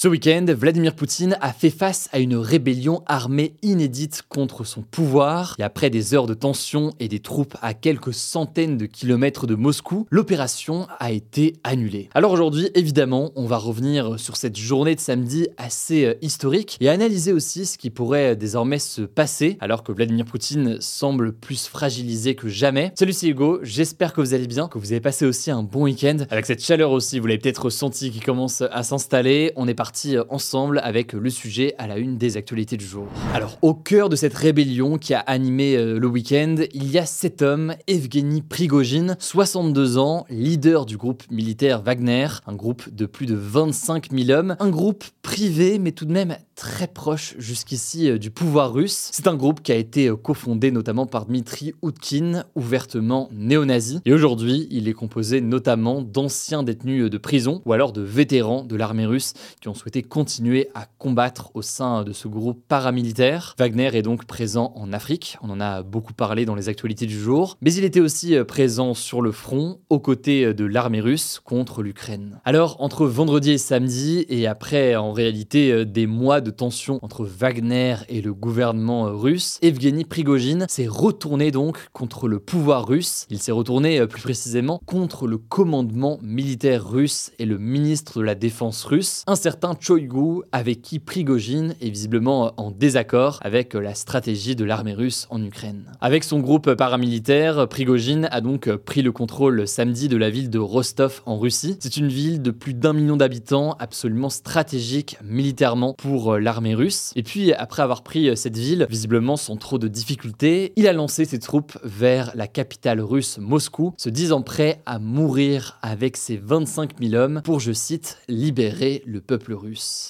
Ce week-end, Vladimir Poutine a fait face à une rébellion armée inédite contre son pouvoir. Et après des heures de tension et des troupes à quelques centaines de kilomètres de Moscou, l'opération a été annulée. Alors aujourd'hui, évidemment, on va revenir sur cette journée de samedi assez euh, historique et analyser aussi ce qui pourrait désormais se passer alors que Vladimir Poutine semble plus fragilisé que jamais. Salut, c'est Hugo, j'espère que vous allez bien, que vous avez passé aussi un bon week-end. Avec cette chaleur aussi, vous l'avez peut-être ressenti qui commence à s'installer. On est parti ensemble avec le sujet à la une des actualités du jour. Alors, au cœur de cette rébellion qui a animé euh, le week-end, il y a cet homme, Evgeny Prigogine, 62 ans, leader du groupe militaire Wagner, un groupe de plus de 25 000 hommes, un groupe privé mais tout de même très proche jusqu'ici euh, du pouvoir russe. C'est un groupe qui a été euh, cofondé notamment par Dmitri Utkin, ouvertement néo-nazi. Et aujourd'hui, il est composé notamment d'anciens détenus de prison ou alors de vétérans de l'armée russe qui ont souhaité continuer à combattre au sein de ce groupe paramilitaire. Wagner est donc présent en Afrique, on en a beaucoup parlé dans les actualités du jour, mais il était aussi euh, présent sur le front, aux côtés de l'armée russe contre l'Ukraine. Alors, entre vendredi et samedi, et après en réalité des mois de tension entre Wagner et le gouvernement euh, russe, Evgeny Prigogine s'est retourné donc contre le pouvoir russe. Il s'est retourné euh, plus précisément contre le commandement militaire russe et le ministre de la Défense russe, un certain Choigu, avec qui Prigogine est visiblement en désaccord avec la stratégie de l'armée russe en Ukraine. Avec son groupe paramilitaire, Prigogine a donc pris le contrôle samedi de la ville de Rostov en Russie. C'est une ville de plus d'un million d'habitants, absolument stratégique militairement pour l'armée russe. Et puis, après avoir pris cette ville, visiblement sans trop de difficultés, il a lancé ses troupes vers la capitale russe, Moscou, se disant prêt à mourir avec ses 25 000 hommes pour, je cite, libérer le peuple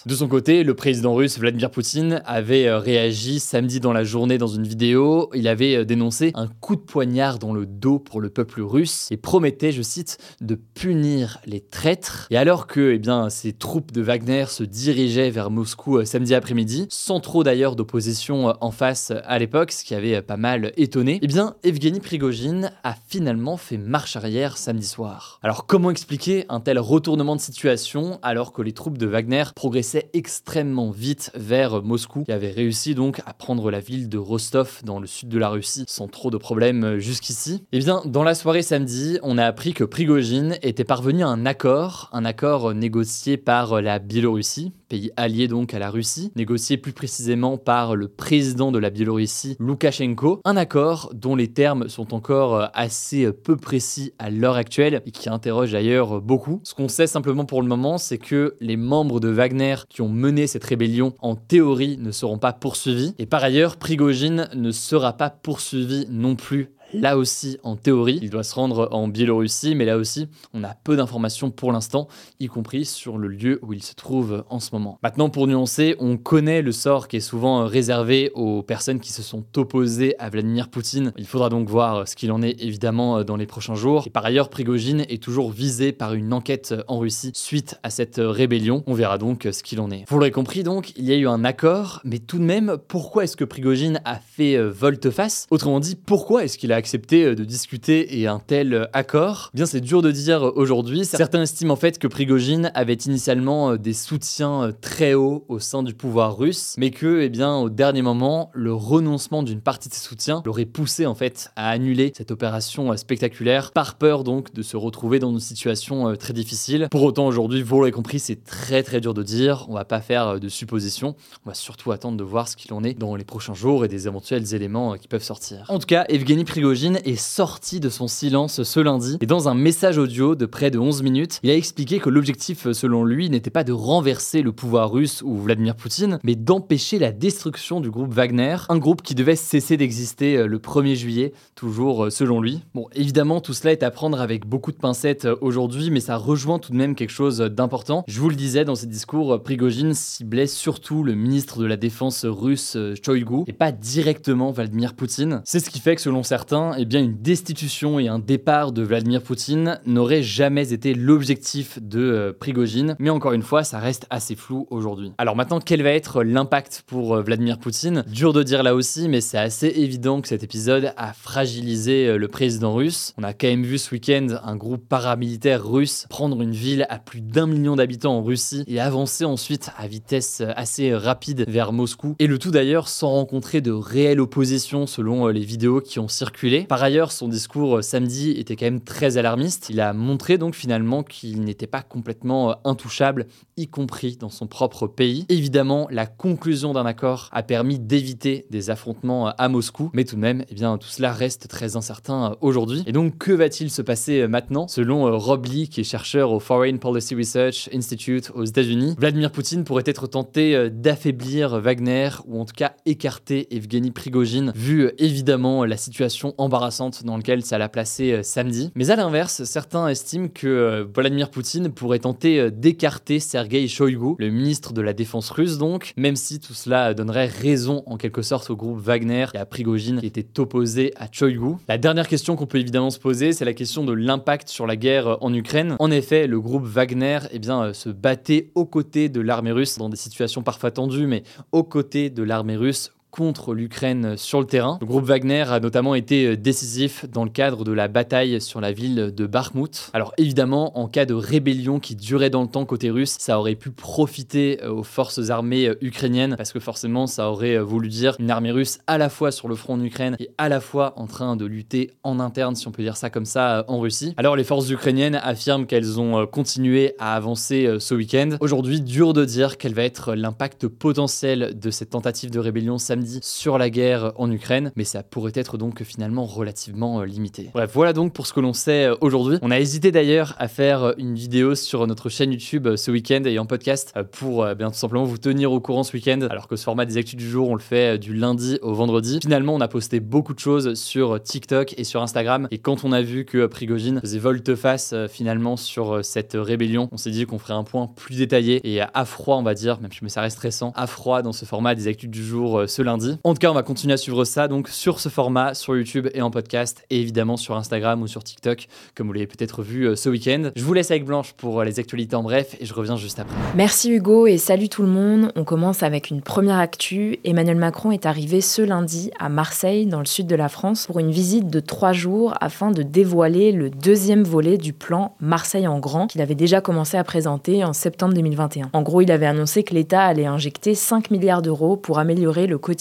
De son côté, le président russe Vladimir Poutine avait euh, réagi samedi dans la journée dans une vidéo. Il avait euh, dénoncé un coup de poignard dans le dos pour le peuple russe et promettait, je cite, de punir les traîtres. Et alors que, eh bien, ces troupes de Wagner se dirigeaient vers Moscou samedi après-midi, sans trop d'ailleurs d'opposition euh, en face euh, à l'époque, ce qui avait euh, pas mal étonné, eh bien, Evgeny Prigogine a finalement fait marche arrière samedi soir. Alors, comment expliquer un tel retournement de situation alors que les troupes de Wagner progressaient extrêmement vite vers Moscou, qui avait réussi donc à prendre la ville de Rostov dans le sud de la Russie sans trop de problèmes jusqu'ici Eh bien, dans la soirée samedi, on a appris que Prigogine était parvenu à un accord, un accord négocié par la Biélorussie, pays allié donc à la Russie, négocié plus précisément par le président de la Biélorussie, Loukachenko, un accord dont les termes sont encore euh, assez euh, peu précis à l'heure actuelle et qui interroge d'ailleurs beaucoup. Ce qu'on sait simplement pour le moment, c'est que les membres de Wagner qui ont mené cette rébellion, en théorie, ne seront pas poursuivis. Et par ailleurs, Prigogine ne sera pas poursuivi non plus Là aussi, en théorie, il doit se rendre en Biélorussie, mais là aussi, on a peu d'informations pour l'instant, y compris sur le lieu où il se trouve en ce moment. Maintenant, pour nuancer, on connaît le sort qui est souvent réservé aux personnes qui se sont opposées à Vladimir Poutine. Il faudra donc voir ce qu'il en est évidemment dans les prochains jours. Et par ailleurs, Prigogine est toujours visé par une enquête en Russie suite à cette rébellion. On verra donc ce qu'il en est. Vous l'aurez compris donc, il y a eu un accord, mais tout de même, pourquoi est-ce que Prigogine a fait euh, volte-face? Autrement dit, pourquoi est-ce qu'il a accepté euh, de discuter et un tel euh, accord Bien, c'est dur de dire aujourd'hui. Certains estiment en fait que Prigogine avait initialement euh, des soutiens très hauts au sein du pouvoir russe, mais que, eh bien, au dernier moment, le renoncement d'une partie de ses soutiens l'aurait poussé en fait à annuler cette opération spectaculaire, par peur donc de se retrouver dans une situation très difficile. Pour autant, aujourd'hui, vous l'aurez compris, c'est très très dur de dire. On va pas faire de suppositions. On va surtout attendre de voir ce qu'il en est dans les prochains jours et des éventuels éléments qui peuvent sortir. En tout cas, Evgeny Prigogine Prigogine est sorti de son silence ce lundi et dans un message audio de près de 11 minutes, il a expliqué que l'objectif selon lui n'était pas de renverser le pouvoir russe ou Vladimir Poutine, mais d'empêcher la destruction du groupe Wagner, un groupe qui devait cesser d'exister euh, le 1er juillet, toujours euh, selon lui. Bon, évidemment, tout cela est à prendre avec beaucoup de pincettes euh, aujourd'hui, mais ça rejoint tout de même quelque chose d'important. Je vous le disais dans ses discours, Prigogine ciblait surtout le ministre de la Défense russe Shoigu et pas directement Vladimir Poutine. C'est ce qui fait que selon certains, eh bien, une destitution et un départ de Vladimir Poutine n'auraient jamais été l'objectif de Prigogine, mais encore une fois, ça reste assez flou aujourd'hui. Alors maintenant, quel va être l'impact pour Vladimir Poutine? Dur de dire là aussi, mais c'est assez évident que cet épisode a fragilisé le président russe. On a quand même vu ce week-end un groupe paramilitaire russe prendre une ville à plus d'un million d'habitants en Russie et avancer ensuite à vitesse assez rapide vers Moscou. Et le tout d'ailleurs sans rencontrer de réelle opposition selon les vidéos qui ont circulé. Par ailleurs, son discours samedi était quand même très alarmiste. Il a montré donc finalement qu'il n'était pas complètement intouchable, y compris dans son propre pays. Évidemment, la conclusion d'un accord a permis d'éviter des affrontements à Moscou, mais tout de même, eh bien, tout cela reste très incertain aujourd'hui. Et donc, que va-t-il se passer maintenant? Selon euh, Rob Lee, qui est chercheur au Foreign Policy Research Institute aux États-Unis, Vladimir Poutine pourrait être tenté euh, d'affaiblir Wagner ou en tout cas écarter Evgeny Prigogine, vu euh, évidemment la situation embarrassante dans laquelle ça l'a placé samedi. Mais à l'inverse, certains estiment que Vladimir Poutine pourrait tenter d'écarter Sergei Shoigu, le ministre de la Défense russe donc, même si tout cela donnerait raison en quelque sorte au groupe Wagner et à Prigogine qui était opposé à Choigu. La dernière question qu'on peut évidemment se poser, c'est la question de l'impact sur la guerre en Ukraine. En effet, le groupe Wagner eh euh, se battait aux côtés de l'armée russe dans des situations parfois tendues, mais aux côtés de l'armée russe contre l'Ukraine sur le terrain. Le groupe Wagner a notamment été euh, décisif dans le cadre de la bataille sur la ville de Bakhmut. Alors évidemment, en cas de rébellion qui durait dans le temps côté russe, ça aurait pu profiter euh, aux forces armées euh, ukrainiennes parce que forcément ça aurait voulu dire une armée russe à la fois sur le front en Ukraine et à la fois en train de lutter en interne, si on peut dire ça comme ça, en Russie. Alors les forces ukrainiennes affirment qu'elles ont continué à avancer ce week-end. Aujourd'hui, dur de dire quel va être l'impact potentiel de cette tentative de rébellion sur la guerre en Ukraine, mais ça pourrait être donc finalement relativement euh, limité. Bref, voilà donc pour ce que l'on sait euh, aujourd'hui. On a hésité d'ailleurs à faire euh, une vidéo sur notre chaîne YouTube ce week-end et en podcast pour bien tout simplement vous tenir au courant ce week-end, alors que ce format des actus du jour, on le fait du lundi au vendredi. Finalement, on a posté beaucoup de choses sur TikTok et sur Instagram, et quand on a vu que Prigogine faisait volte-face finalement sur cette rébellion, on s'est dit qu'on ferait un point plus détaillé et à froid, on va dire, même si ça reste récent, à froid dans ce format des actus du jour ce lundi en tout cas, on va continuer à suivre ça donc sur ce format, sur YouTube et en podcast, et évidemment sur Instagram ou sur TikTok, comme vous l'avez peut-être vu euh, ce week-end. Je vous laisse avec Blanche pour euh, les actualités en bref, et je reviens juste après. Merci Hugo et salut tout le monde. On commence avec une première actu. Emmanuel Macron est arrivé ce lundi à Marseille, dans le sud de la France, pour une visite de trois jours afin de dévoiler le deuxième volet du plan Marseille en grand qu'il avait déjà commencé à présenter en septembre 2021. En gros, il avait annoncé que l'État allait injecter 5 milliards d'euros pour améliorer le quotidien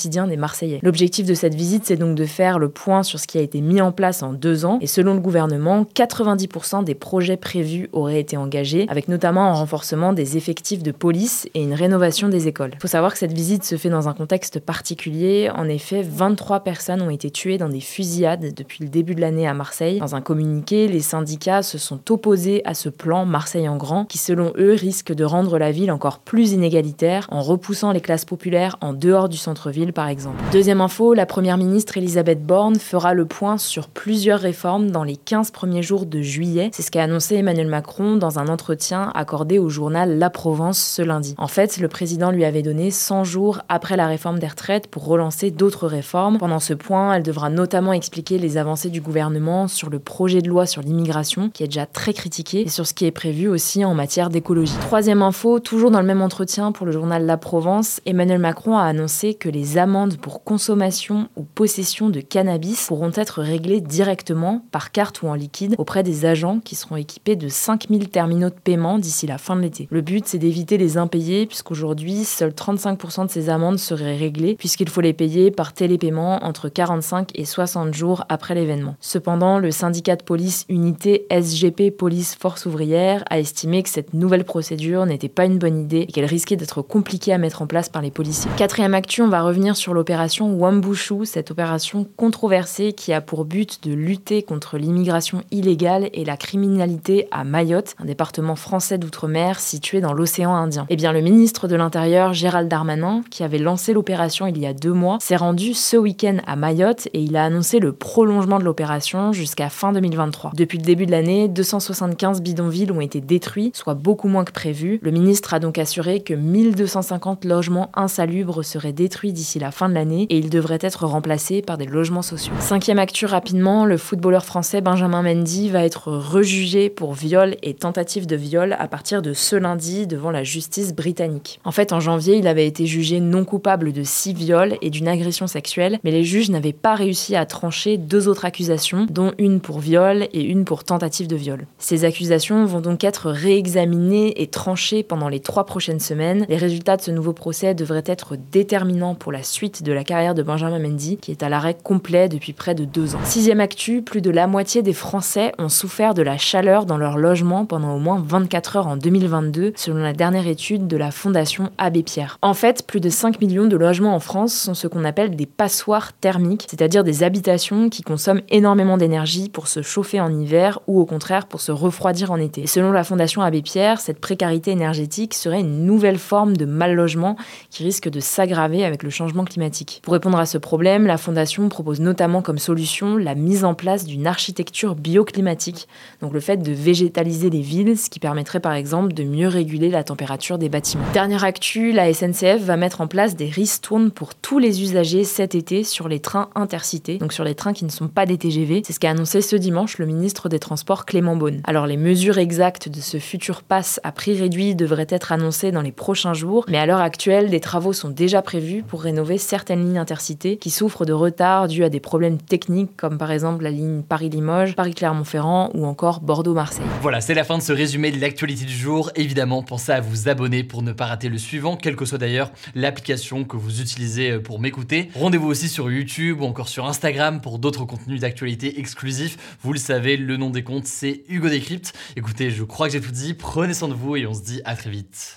L'objectif de cette visite, c'est donc de faire le point sur ce qui a été mis en place en deux ans. Et selon le gouvernement, 90% des projets prévus auraient été engagés, avec notamment un renforcement des effectifs de police et une rénovation des écoles. Il faut savoir que cette visite se fait dans un contexte particulier. En effet, 23 personnes ont été tuées dans des fusillades depuis le début de l'année à Marseille. Dans un communiqué, les syndicats se sont opposés à ce plan Marseille en grand, qui selon eux risque de rendre la ville encore plus inégalitaire en repoussant les classes populaires en dehors du centre-ville par exemple. Deuxième info, la première ministre Elisabeth Borne fera le point sur plusieurs réformes dans les 15 premiers jours de juillet. C'est ce qu'a annoncé Emmanuel Macron dans un entretien accordé au journal La Provence ce lundi. En fait, le président lui avait donné 100 jours après la réforme des retraites pour relancer d'autres réformes. Pendant ce point, elle devra notamment expliquer les avancées du gouvernement sur le projet de loi sur l'immigration, qui est déjà très critiqué, et sur ce qui est prévu aussi en matière d'écologie. Troisième info, toujours dans le même entretien pour le journal La Provence, Emmanuel Macron a annoncé que les amendes pour consommation ou possession de cannabis pourront être réglées directement par carte ou en liquide auprès des agents qui seront équipés de 5000 terminaux de paiement d'ici la fin de l'été. Le but, c'est d'éviter les impayés puisqu'aujourd'hui, seuls 35% de ces amendes seraient réglées puisqu'il faut les payer par télépaiement entre 45 et 60 jours après l'événement. Cependant, le syndicat de police unité SGP Police Force Ouvrière a estimé que cette nouvelle procédure n'était pas une bonne idée et qu'elle risquait d'être compliquée à mettre en place par les policiers. Quatrième actu, on va revenir sur l'opération Wambushu, cette opération controversée qui a pour but de lutter contre l'immigration illégale et la criminalité à Mayotte, un département français d'outre-mer situé dans l'océan Indien. Eh bien, le ministre de l'Intérieur, Gérald Darmanin, qui avait lancé l'opération il y a deux mois, s'est rendu ce week-end à Mayotte et il a annoncé le prolongement de l'opération jusqu'à fin 2023. Depuis le début de l'année, 275 bidonvilles ont été détruits, soit beaucoup moins que prévu. Le ministre a donc assuré que 1250 logements insalubres seraient détruits d'ici la fin de l'année et ils devraient être remplacés par des logements sociaux. Cinquième actu rapidement, le footballeur français Benjamin Mendy va être rejugé pour viol et tentative de viol à partir de ce lundi devant la justice britannique. En fait, en janvier, il avait été jugé non coupable de six viols et d'une agression sexuelle, mais les juges n'avaient pas réussi à trancher deux autres accusations, dont une pour viol et une pour tentative de viol. Ces accusations vont donc être réexaminées et tranchées pendant les trois prochaines semaines. Les résultats de ce nouveau procès devraient être déterminants pour la suite de la carrière de Benjamin Mendy, qui est à l'arrêt complet depuis près de deux ans. Sixième actu, plus de la moitié des Français ont souffert de la chaleur dans leur logement pendant au moins 24 heures en 2022, selon la dernière étude de la Fondation Abbé Pierre. En fait, plus de 5 millions de logements en France sont ce qu'on appelle des passoires thermiques, c'est-à-dire des habitations qui consomment énormément d'énergie pour se chauffer en hiver ou au contraire pour se refroidir en été. selon la Fondation Abbé Pierre, cette précarité énergétique serait une nouvelle forme de mal logement qui risque de s'aggraver avec le changement climatique. Pour répondre à ce problème, la Fondation propose notamment comme solution la mise en place d'une architecture bioclimatique, donc le fait de végétaliser les villes, ce qui permettrait par exemple de mieux réguler la température des bâtiments. Dernière actu, la SNCF va mettre en place des ristournes pour tous les usagers cet été sur les trains intercités, donc sur les trains qui ne sont pas des TGV. C'est ce qu'a annoncé ce dimanche le ministre des Transports Clément Beaune. Alors les mesures exactes de ce futur pass à prix réduit devraient être annoncées dans les prochains jours, mais à l'heure actuelle, des travaux sont déjà prévus pour rénover certaines lignes intercités qui souffrent de retard dû à des problèmes techniques comme par exemple la ligne Paris-Limoges, Paris-Clermont-Ferrand ou encore Bordeaux-Marseille. Voilà, c'est la fin de ce résumé de l'actualité du jour. Évidemment, pensez à vous abonner pour ne pas rater le suivant, quelle que soit d'ailleurs l'application que vous utilisez euh, pour m'écouter. Rendez-vous aussi sur YouTube ou encore sur Instagram pour d'autres contenus d'actualité exclusifs. Vous le savez, le nom des comptes, c'est Hugo Décrypte. Écoutez, je crois que j'ai tout dit. Prenez soin de vous et on se dit à très vite.